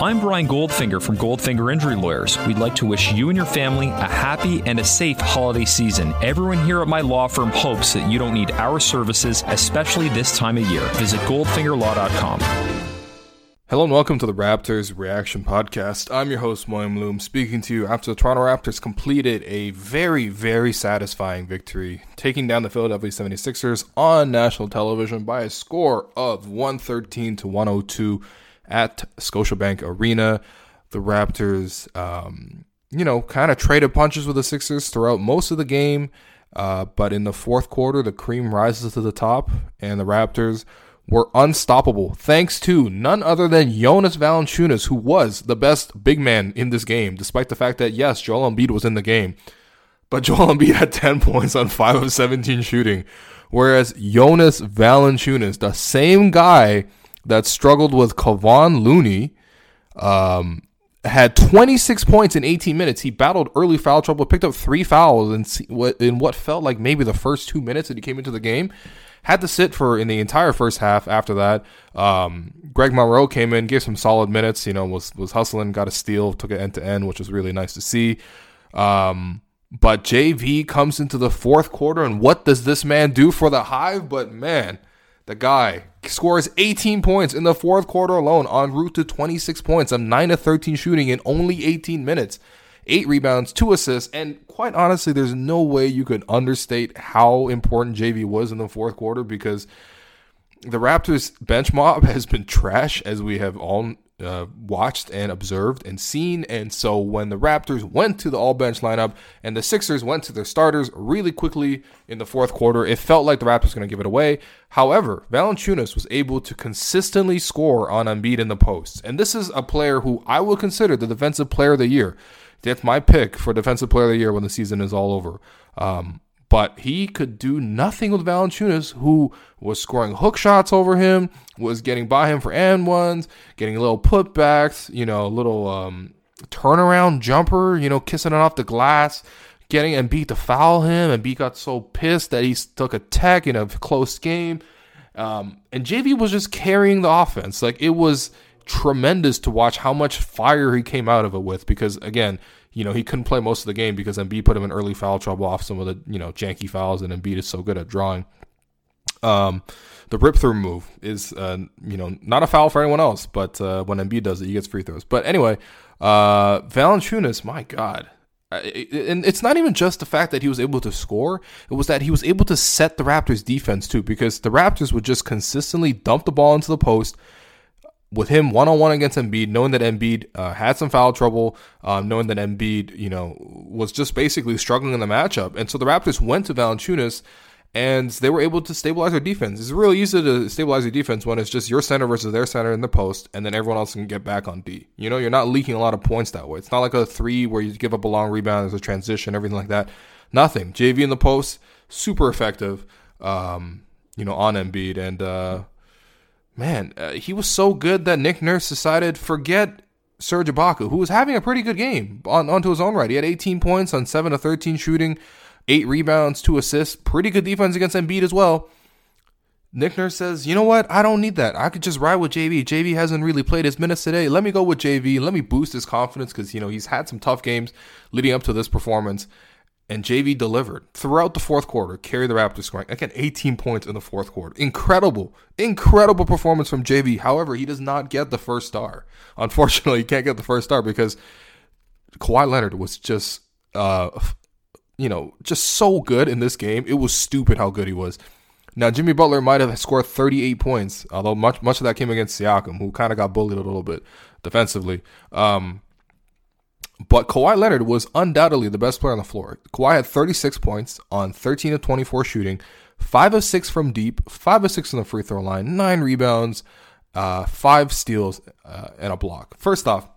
I'm Brian Goldfinger from Goldfinger Injury Lawyers. We'd like to wish you and your family a happy and a safe holiday season. Everyone here at my law firm hopes that you don't need our services, especially this time of year. Visit goldfingerlaw.com. Hello and welcome to the Raptors Reaction Podcast. I'm your host, William Lou, speaking to you after the Toronto Raptors completed a very, very satisfying victory, taking down the Philadelphia 76ers on national television by a score of 113 to 102 at Scotiabank Arena. The Raptors, um, you know, kind of traded punches with the Sixers throughout most of the game, uh, but in the fourth quarter, the cream rises to the top, and the Raptors were unstoppable thanks to none other than Jonas Valanciunas, who was the best big man in this game, despite the fact that yes, Joel Embiid was in the game, but Joel Embiid had 10 points on 5 of 17 shooting, whereas Jonas Valanciunas, the same guy that struggled with Kevon Looney, um, had 26 points in 18 minutes. He battled early foul trouble, picked up three fouls in, in what felt like maybe the first two minutes that he came into the game. Had to sit for in the entire first half. After that, um, Greg Monroe came in, gave some solid minutes. You know, was was hustling, got a steal, took it end to end, which was really nice to see. Um, but JV comes into the fourth quarter, and what does this man do for the Hive? But man, the guy scores 18 points in the fourth quarter alone, en route to 26 points of 9 to 13 shooting in only 18 minutes. Eight rebounds, two assists, and quite honestly, there's no way you could understate how important JV was in the fourth quarter because the Raptors bench mob has been trash, as we have all uh, watched and observed and seen. And so when the Raptors went to the all bench lineup and the Sixers went to their starters really quickly in the fourth quarter, it felt like the Raptors were going to give it away. However, Valanciunas was able to consistently score on Embiid in the post. And this is a player who I will consider the defensive player of the year. That's my pick for defensive player of the year when the season is all over. Um, but he could do nothing with Valanciunas, who was scoring hook shots over him, was getting by him for and ones, getting little putbacks, you know, a little um, turnaround jumper, you know, kissing it off the glass, getting Embiid to foul him. and Embiid got so pissed that he took a tech in a close game. Um, and JV was just carrying the offense. Like it was tremendous to watch how much fire he came out of it with because again, you know, he couldn't play most of the game because Embiid put him in early foul trouble off some of the, you know, janky fouls and Embiid is so good at drawing. Um, the rip through move is, uh, you know, not a foul for anyone else, but uh, when Embiid does it, he gets free throws. But anyway, uh, Valanciunas, my God. And it's not even just the fact that he was able to score, it was that he was able to set the Raptors defense too, because the Raptors would just consistently dump the ball into the post, with him one on one against Embiid, knowing that Embiid uh, had some foul trouble, um, knowing that Embiid, you know, was just basically struggling in the matchup, and so the Raptors went to Valanciunas, and they were able to stabilize their defense. It's really easy to stabilize your defense when it's just your center versus their center in the post, and then everyone else can get back on D. You know, you're not leaking a lot of points that way. It's not like a three where you give up a long rebound, there's a transition, everything like that. Nothing. JV in the post, super effective. Um, you know, on Embiid and. Uh, man, uh, he was so good that Nick Nurse decided forget Serge Ibaka, who was having a pretty good game on onto his own right. He had 18 points on 7 to 13 shooting, 8 rebounds, 2 assists, pretty good defense against Embiid as well. Nick Nurse says, you know what? I don't need that. I could just ride with JV. JV hasn't really played his minutes today. Let me go with JV. Let me boost his confidence because, you know, he's had some tough games leading up to this performance and JV delivered throughout the fourth quarter, carried the Raptors scoring. Again, 18 points in the fourth quarter. Incredible, incredible performance from JV. However, he does not get the first star. Unfortunately, he can't get the first star because Kawhi Leonard was just, uh, you know, just so good in this game. It was stupid how good he was. Now, Jimmy Butler might have scored 38 points, although much much of that came against Siakam, who kind of got bullied a little bit defensively. Um, but Kawhi Leonard was undoubtedly the best player on the floor. Kawhi had 36 points on 13 of 24 shooting, 5 of 6 from deep, 5 of 6 on the free throw line, 9 rebounds, uh, five steals, uh, and a block. First off,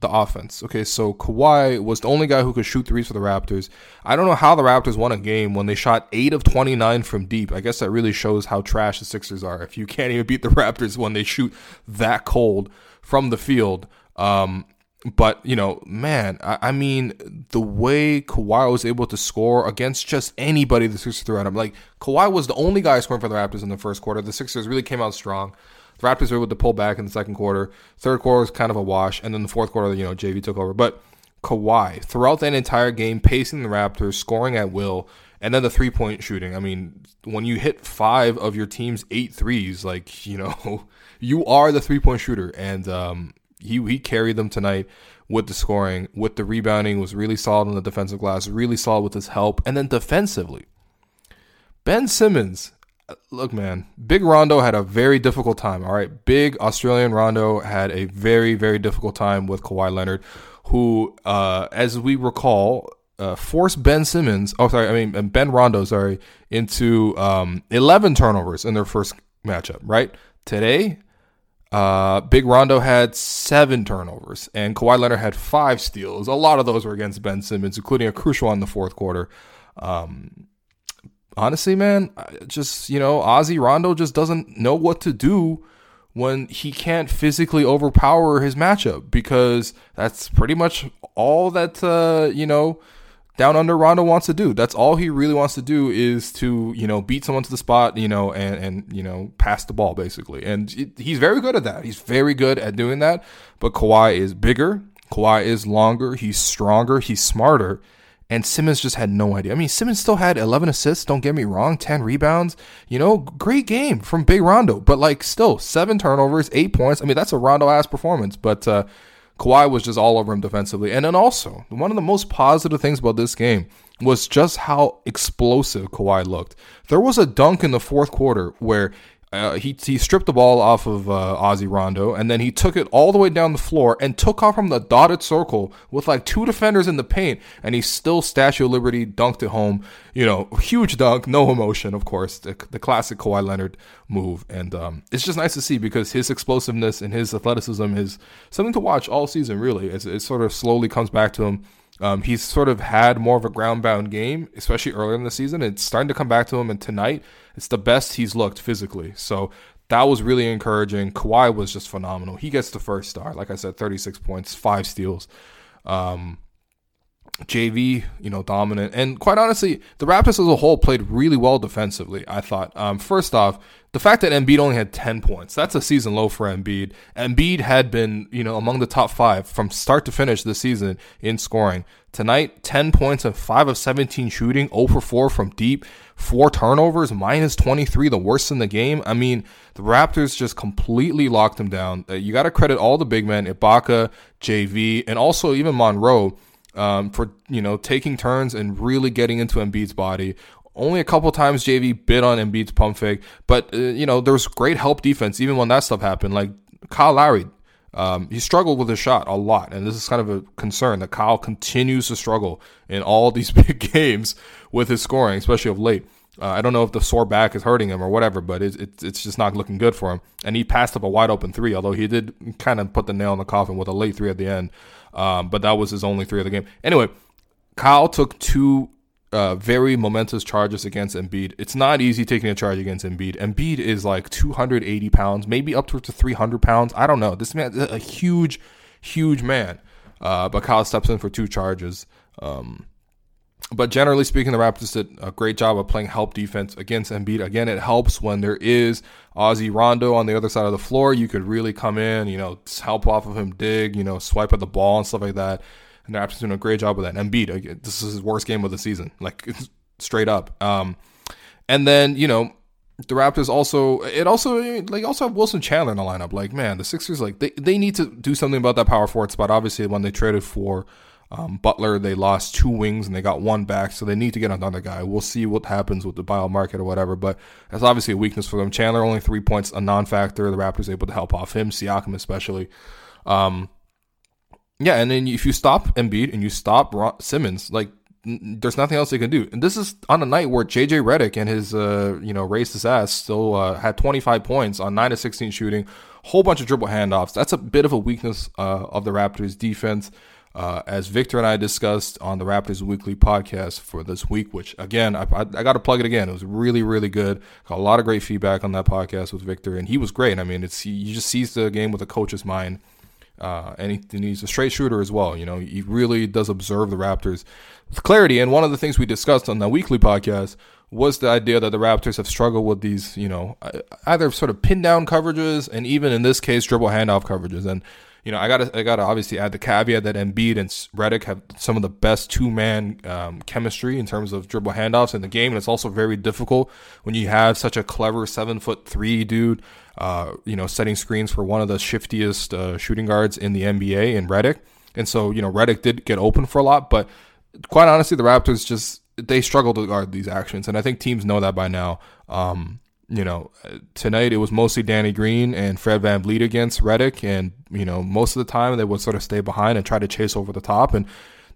the offense. Okay, so Kawhi was the only guy who could shoot threes for the Raptors. I don't know how the Raptors won a game when they shot 8 of 29 from deep. I guess that really shows how trash the Sixers are. If you can't even beat the Raptors when they shoot that cold from the field. Um, but, you know, man, I, I, mean, the way Kawhi was able to score against just anybody the Sixers threw at him. Like, Kawhi was the only guy scoring for the Raptors in the first quarter. The Sixers really came out strong. The Raptors were able to pull back in the second quarter. Third quarter was kind of a wash, and then the fourth quarter, you know, JV took over. But Kawhi, throughout that entire game, pacing the Raptors, scoring at will, and then the three point shooting. I mean, when you hit five of your team's eight threes, like, you know, you are the three point shooter. And um, he, he carried them tonight with the scoring, with the rebounding, was really solid on the defensive glass, really solid with his help. And then defensively, Ben Simmons look, man, Big Rondo had a very difficult time. All right, Big Australian Rondo had a very, very difficult time with Kawhi Leonard, who, uh, as we recall, uh, forced Ben Simmons. Oh, sorry, I mean Ben Rondo. Sorry, into um, 11 turnovers in their first matchup. Right today. Uh, Big Rondo had seven turnovers, and Kawhi Leonard had five steals. A lot of those were against Ben Simmons, including a crucial one in the fourth quarter. Um, honestly, man, just, you know, Ozzy Rondo just doesn't know what to do when he can't physically overpower his matchup because that's pretty much all that, uh, you know, down under Rondo wants to do. That's all he really wants to do is to, you know, beat someone to the spot, you know, and, and you know, pass the ball basically. And it, he's very good at that. He's very good at doing that. But Kawhi is bigger. Kawhi is longer. He's stronger. He's smarter and Simmons just had no idea. I mean, Simmons still had 11 assists, don't get me wrong, 10 rebounds. You know, great game from Big Rondo, but like still, seven turnovers, eight points. I mean, that's a Rondo ass performance, but uh, Kawhi was just all over him defensively. And then also, one of the most positive things about this game was just how explosive Kawhi looked. There was a dunk in the fourth quarter where uh, he he stripped the ball off of uh, Ozzy Rondo, and then he took it all the way down the floor and took off from the dotted circle with like two defenders in the paint, and he still Statue of Liberty dunked it home. You know, huge dunk, no emotion, of course, the, the classic Kawhi Leonard move, and um, it's just nice to see because his explosiveness and his athleticism is something to watch all season. Really, it's, it sort of slowly comes back to him. Um, he's sort of had more of a ground bound game, especially earlier in the season. It's starting to come back to him, and tonight it's the best he's looked physically. So that was really encouraging. Kawhi was just phenomenal. He gets the first star. Like I said, 36 points, five steals. Um, JV, you know, dominant. And quite honestly, the Raptors as a whole played really well defensively, I thought. Um, first off, the fact that Embiid only had 10 points, that's a season low for Embiid. Embiid had been, you know, among the top five from start to finish this season in scoring. Tonight, 10 points and 5 of 17 shooting, 0 for 4 from deep, 4 turnovers, minus 23, the worst in the game. I mean, the Raptors just completely locked him down. Uh, you got to credit all the big men, Ibaka, JV, and also even Monroe um, for you know taking turns and really getting into Embiid's body. Only a couple times JV bit on Embiid's pump fake, but uh, you know there was great help defense even when that stuff happened. Like Kyle Lowry, um, he struggled with his shot a lot, and this is kind of a concern that Kyle continues to struggle in all these big games with his scoring, especially of late. Uh, I don't know if the sore back is hurting him or whatever, but it's, it's it's just not looking good for him. And he passed up a wide open three, although he did kind of put the nail in the coffin with a late three at the end. Um, but that was his only three of the game. Anyway, Kyle took two uh, very momentous charges against Embiid. It's not easy taking a charge against Embiid. Embiid is like 280 pounds, maybe up to 300 pounds. I don't know. This man is a huge, huge man. Uh, but Kyle steps in for two charges. Um, but generally speaking, the Raptors did a great job of playing help defense against Embiid. Again, it helps when there is Ozzy Rondo on the other side of the floor. You could really come in, you know, help off of him, dig, you know, swipe at the ball and stuff like that. And the Raptors doing a great job with that. Embiid, this is his worst game of the season, like straight up. Um, and then you know the Raptors also it also like also have Wilson Chandler in the lineup. Like man, the Sixers like they they need to do something about that power forward spot. Obviously, when they traded for um, Butler, they lost two wings and they got one back, so they need to get another guy. We'll see what happens with the bio market or whatever, but that's obviously a weakness for them. Chandler only three points, a non-factor. The Raptors able to help off him, Siakam especially. Um, yeah, and then if you stop Embiid and you stop Simmons, like there's nothing else they can do. And this is on a night where JJ Redick and his uh, you know racist ass still uh, had 25 points on nine to 16 shooting, whole bunch of dribble handoffs. That's a bit of a weakness uh, of the Raptors defense. Uh, as Victor and I discussed on the Raptors Weekly podcast for this week, which again, I, I, I got to plug it again. It was really, really good. Got a lot of great feedback on that podcast with Victor, and he was great. I mean, it's he, he just sees the game with a coach's mind, uh, and, he, and he's a straight shooter as well. You know, he really does observe the Raptors with clarity. And one of the things we discussed on the weekly podcast was the idea that the Raptors have struggled with these, you know, either sort of pin down coverages and even in this case dribble handoff coverages. And you know, I gotta I gotta obviously add the caveat that Embiid and Redick have some of the best two man um, chemistry in terms of dribble handoffs in the game, and it's also very difficult when you have such a clever seven foot three dude, uh, you know, setting screens for one of the shiftiest uh, shooting guards in the NBA in Redick. And so, you know, Redick did get open for a lot, but quite honestly, the Raptors just they struggle to guard these actions, and I think teams know that by now. Um, you know, tonight it was mostly Danny Green and Fred VanVleet against Redick, and you know, most of the time they would sort of stay behind and try to chase over the top, and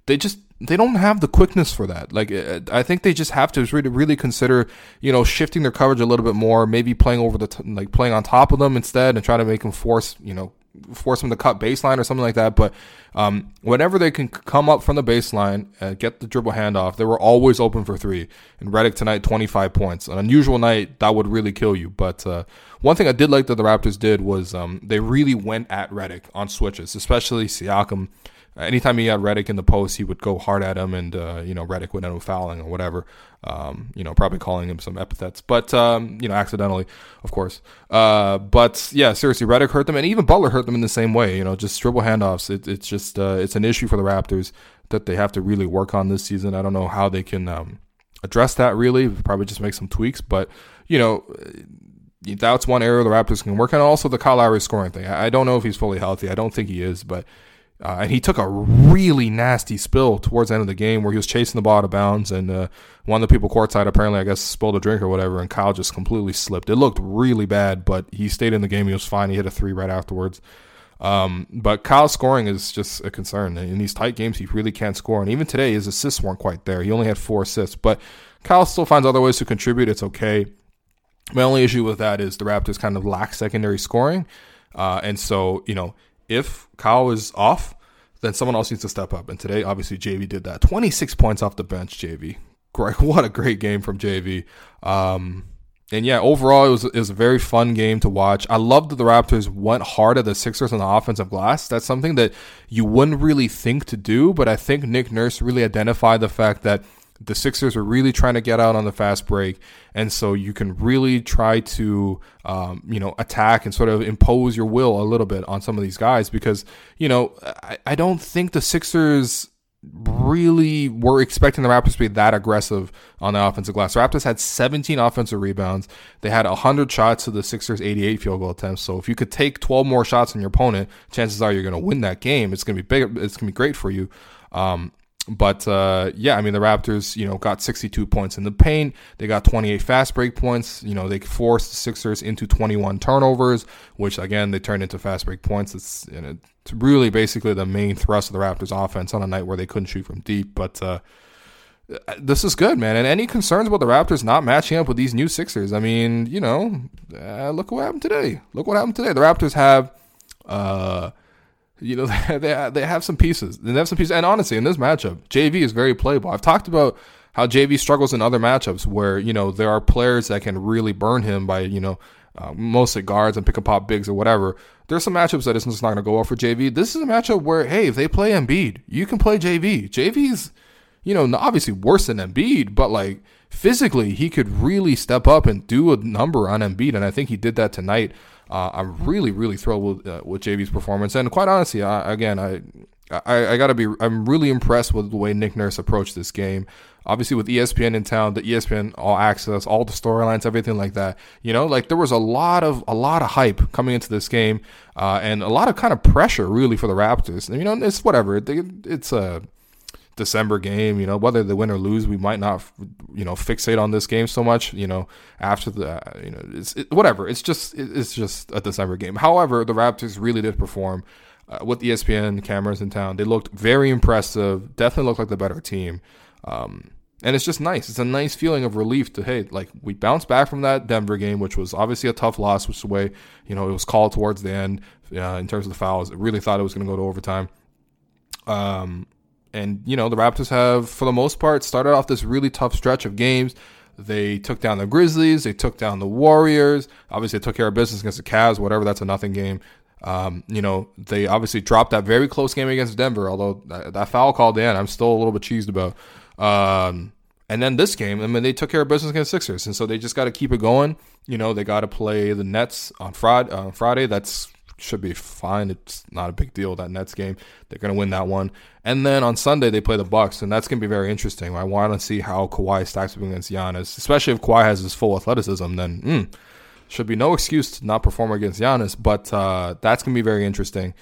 they just they don't have the quickness for that. Like uh, I think they just have to really really consider you know shifting their coverage a little bit more, maybe playing over the t- like playing on top of them instead, and try to make them force you know force them to cut baseline or something like that. But um, whenever they can come up from the baseline, uh, get the dribble handoff, they were always open for three. And Redick tonight, 25 points. An unusual night, that would really kill you. But uh, one thing I did like that the Raptors did was um, they really went at Redick on switches, especially Siakam anytime he had Redick in the post, he would go hard at him, and uh, you know Redick would end up fouling or whatever. Um, you know, probably calling him some epithets, but um, you know, accidentally, of course. Uh, but yeah, seriously, Redick hurt them, and even Butler hurt them in the same way. You know, just dribble handoffs. It, it's just uh, it's an issue for the Raptors that they have to really work on this season. I don't know how they can um, address that. Really, probably just make some tweaks, but you know that's one area the Raptors can work on. Also, the Kyle Lowry scoring thing. I don't know if he's fully healthy. I don't think he is, but uh, and he took a really nasty spill towards the end of the game where he was chasing the ball out of bounds, and uh, one of the people courtside apparently, I guess, spilled a drink or whatever, and Kyle just completely slipped. It looked really bad, but he stayed in the game. He was fine. He hit a three right afterwards. Um, but Kyle's scoring is just a concern. In these tight games, he really can't score. And even today, his assists weren't quite there. He only had four assists, but Kyle still finds other ways to contribute. It's okay. My only issue with that is the Raptors kind of lack secondary scoring. Uh, and so, you know, if Kyle is off, then someone else needs to step up. And today, obviously, JV did that. 26 points off the bench, JV. Great. What a great game from JV. Um, and yeah, overall, it was, it was a very fun game to watch. I loved that the Raptors went hard at the Sixers on the offensive glass. That's something that you wouldn't really think to do, but I think Nick Nurse really identified the fact that the Sixers are really trying to get out on the fast break, and so you can really try to, um, you know, attack and sort of impose your will a little bit on some of these guys because you know I, I don't think the Sixers really were expecting the Raptors to be that aggressive on the offensive glass. The Raptors had 17 offensive rebounds. They had 100 shots to the Sixers' 88 field goal attempts. So if you could take 12 more shots on your opponent, chances are you're going to win that game. It's going to be big. It's going to be great for you. Um, but uh, yeah, I mean the Raptors, you know, got 62 points in the paint. They got 28 fast break points. You know, they forced the Sixers into 21 turnovers, which again they turned into fast break points. It's, you know, it's really basically the main thrust of the Raptors' offense on a night where they couldn't shoot from deep. But uh, this is good, man. And any concerns about the Raptors not matching up with these new Sixers? I mean, you know, uh, look what happened today. Look what happened today. The Raptors have. Uh, you know, they they have some pieces. They have some pieces, and honestly, in this matchup, JV is very playable. I've talked about how JV struggles in other matchups where you know there are players that can really burn him by you know uh, mostly guards and pick and pop bigs or whatever. There's some matchups that it's just not going to go well for JV. This is a matchup where hey, if they play Embiid, you can play JV. JV's you know obviously worse than Embiid, but like physically he could really step up and do a number on Embiid, and I think he did that tonight. Uh, I'm really, really thrilled with, uh, with JV's performance, and quite honestly, I, again, I, I, I gotta be, I'm really impressed with the way Nick Nurse approached this game. Obviously, with ESPN in town, the ESPN All Access, all the storylines, everything like that. You know, like there was a lot of a lot of hype coming into this game, uh, and a lot of kind of pressure really for the Raptors. And, You know, it's whatever. It's a December game. You know, whether they win or lose, we might not, you know, fixate on this game so much. You know, after the, you know, it's it, whatever. It's just it's just a December game. However, the Raptors really did perform uh, with ESPN cameras in town. They looked very impressive. Definitely looked like the better team. Um, and it's just nice. It's a nice feeling of relief to hey, like we bounced back from that Denver game, which was obviously a tough loss, which the way you know it was called towards the end uh, in terms of the fouls. I really thought it was going to go to overtime. Um, and you know the Raptors have, for the most part, started off this really tough stretch of games. They took down the Grizzlies. They took down the Warriors. Obviously, they took care of business against the Cavs. Whatever, that's a nothing game. Um, you know, they obviously dropped that very close game against Denver. Although that, that foul called in, I'm still a little bit cheesed about. Um, and then this game, I mean, they took care of business against Sixers, and so they just got to keep it going. You know, they got to play the Nets on Friday. Uh, Friday, that's should be fine. It's not a big deal that Nets game. They're going to win that one. And then on Sunday they play the Bucks, and that's going to be very interesting. I want to see how Kawhi stacks up against Giannis, especially if Kawhi has his full athleticism. Then mm, should be no excuse to not perform against Giannis. But uh, that's going to be very interesting.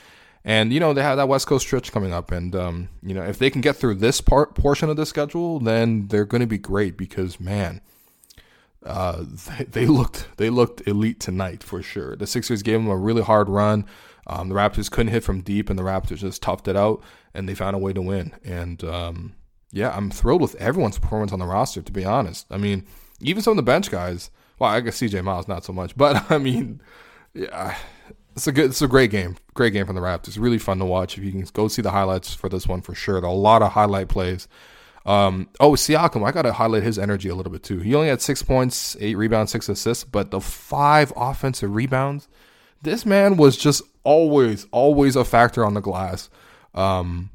And you know they have that West Coast stretch coming up, and um, you know if they can get through this part portion of the schedule, then they're going to be great because man, uh, they, they, looked they looked elite tonight for sure. The Sixers gave them a really hard run. Um, the Raptors couldn't hit from deep, and the Raptors just toughed it out, and they found a way to win. And um, yeah, I'm thrilled with everyone's performance on the roster. To be honest, I mean, even some of the bench guys. Well, I guess CJ Miles not so much, but I mean, yeah, it's a good, it's a great game, great game from the Raptors. Really fun to watch. If you can go see the highlights for this one for sure, a lot of highlight plays. Um, oh, Siakam, I got to highlight his energy a little bit too. He only had six points, eight rebounds, six assists, but the five offensive rebounds, this man was just always, always a factor on the glass. Um,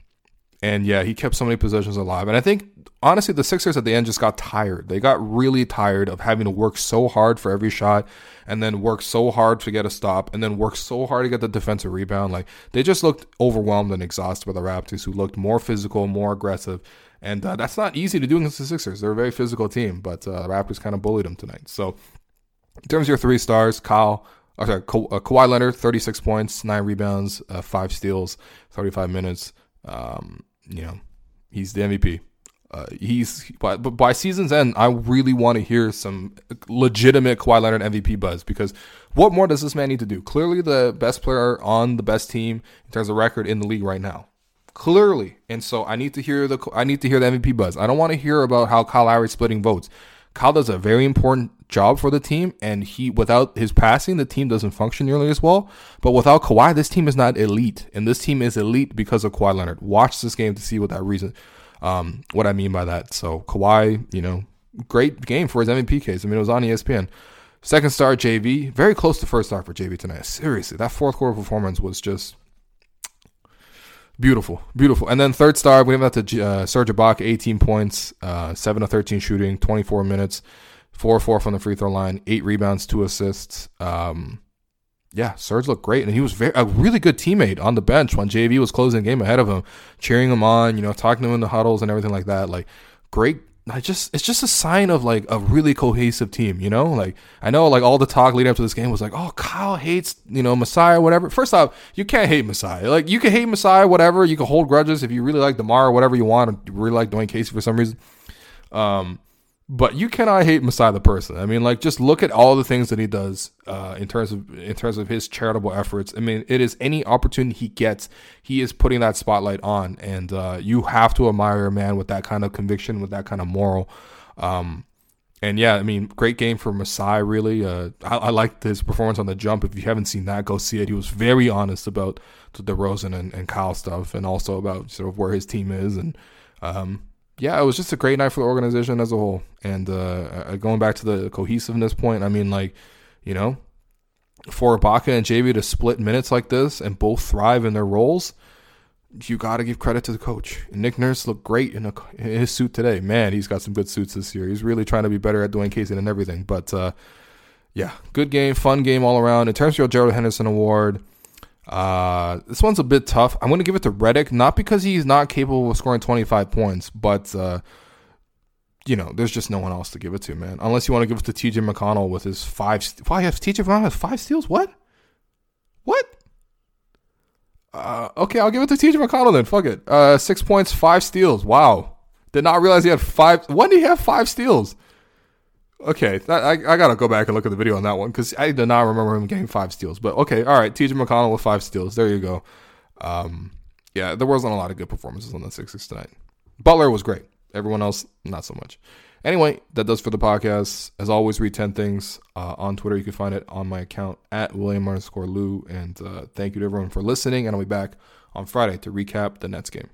and yeah, he kept so many possessions alive. And I think, honestly, the Sixers at the end just got tired. They got really tired of having to work so hard for every shot and then work so hard to get a stop and then work so hard to get the defensive rebound. Like, they just looked overwhelmed and exhausted by the Raptors, who looked more physical, more aggressive. And uh, that's not easy to do against the Sixers. They're a very physical team, but uh, the Raptors kind of bullied them tonight. So, in terms of your three stars, Kyle, oh, sorry, Ka- uh, Kawhi Leonard, 36 points, nine rebounds, uh, five steals, 35 minutes. Um, you know, he's the MVP. Uh, he's but, but by season's end, I really want to hear some legitimate Kawhi Leonard MVP buzz because what more does this man need to do? Clearly, the best player on the best team in terms of record in the league right now clearly. And so I need to hear the I need to hear the MVP buzz. I don't want to hear about how Kyle Lowry's splitting votes. Kyle does a very important job for the team, and he without his passing, the team doesn't function nearly as well. But without Kawhi, this team is not elite, and this team is elite because of Kawhi Leonard. Watch this game to see what that reason, um, what I mean by that. So Kawhi, you know, great game for his MVP case. I mean, it was on ESPN. Second star JV, very close to first star for JV tonight. Seriously, that fourth quarter performance was just Beautiful, beautiful. And then third star, we have that to uh, Serge Ibaka, 18 points, uh, 7 of 13 shooting, 24 minutes, 4 4 from the free throw line, 8 rebounds, 2 assists. Um, yeah, Serge looked great, and he was very, a really good teammate on the bench when JV was closing the game ahead of him, cheering him on, you know, talking to him in the huddles and everything like that. Like, great I just it's just a sign of like a really cohesive team, you know? Like I know like all the talk leading up to this game was like, "Oh, Kyle hates, you know, Masai, whatever." First off, you can't hate Masai. Like you can hate Masai, whatever, you can hold grudges if you really like DeMar or whatever you want, or really like Dwane Casey for some reason. Um but you cannot hate Masai the person. I mean, like just look at all the things that he does uh, in terms of in terms of his charitable efforts. I mean, it is any opportunity he gets, he is putting that spotlight on, and uh, you have to admire a man with that kind of conviction, with that kind of moral. Um, and yeah, I mean, great game for Masai. Really, uh, I, I liked his performance on the jump. If you haven't seen that, go see it. He was very honest about the DeRozan and, and Kyle stuff, and also about sort of where his team is and. Um, yeah, it was just a great night for the organization as a whole. And uh, going back to the cohesiveness point, I mean, like, you know, for Ibaka and JV to split minutes like this and both thrive in their roles, you got to give credit to the coach. Nick Nurse looked great in, a, in, his suit today. Man, he's got some good suits this year. He's really trying to be better at Dwane Casey and everything. But uh, yeah, good game, fun game all around. In terms of your Gerald Henderson Award, uh, this one's a bit tough. I'm going to give it to Redick, not because he's not capable of scoring 25 points, but uh, you know, there's just no one else to give it to, man. Unless you want to give it to TJ McConnell with his five. Why have TJ McConnell has five steals? What? What? Uh, okay, I'll give it to TJ McConnell then. Fuck it. Uh, six points, five steals. Wow. Did not realize he had five. When did he have five steals? okay, I, I gotta go back and look at the video on that one because I did not remember him getting five steals. But okay, all right, T.J. McConnell with five steals. There you go. Um, yeah, there wasn't a lot of good performances on the Sixers tonight. Butler was great. Everyone else, not so much. Anyway, that does for the podcast. As always, read 10 things uh, on Twitter. You can find it on my account at William underscore Lou. And uh, thank you to everyone for listening. And I'll be back on Friday to recap the Nets game.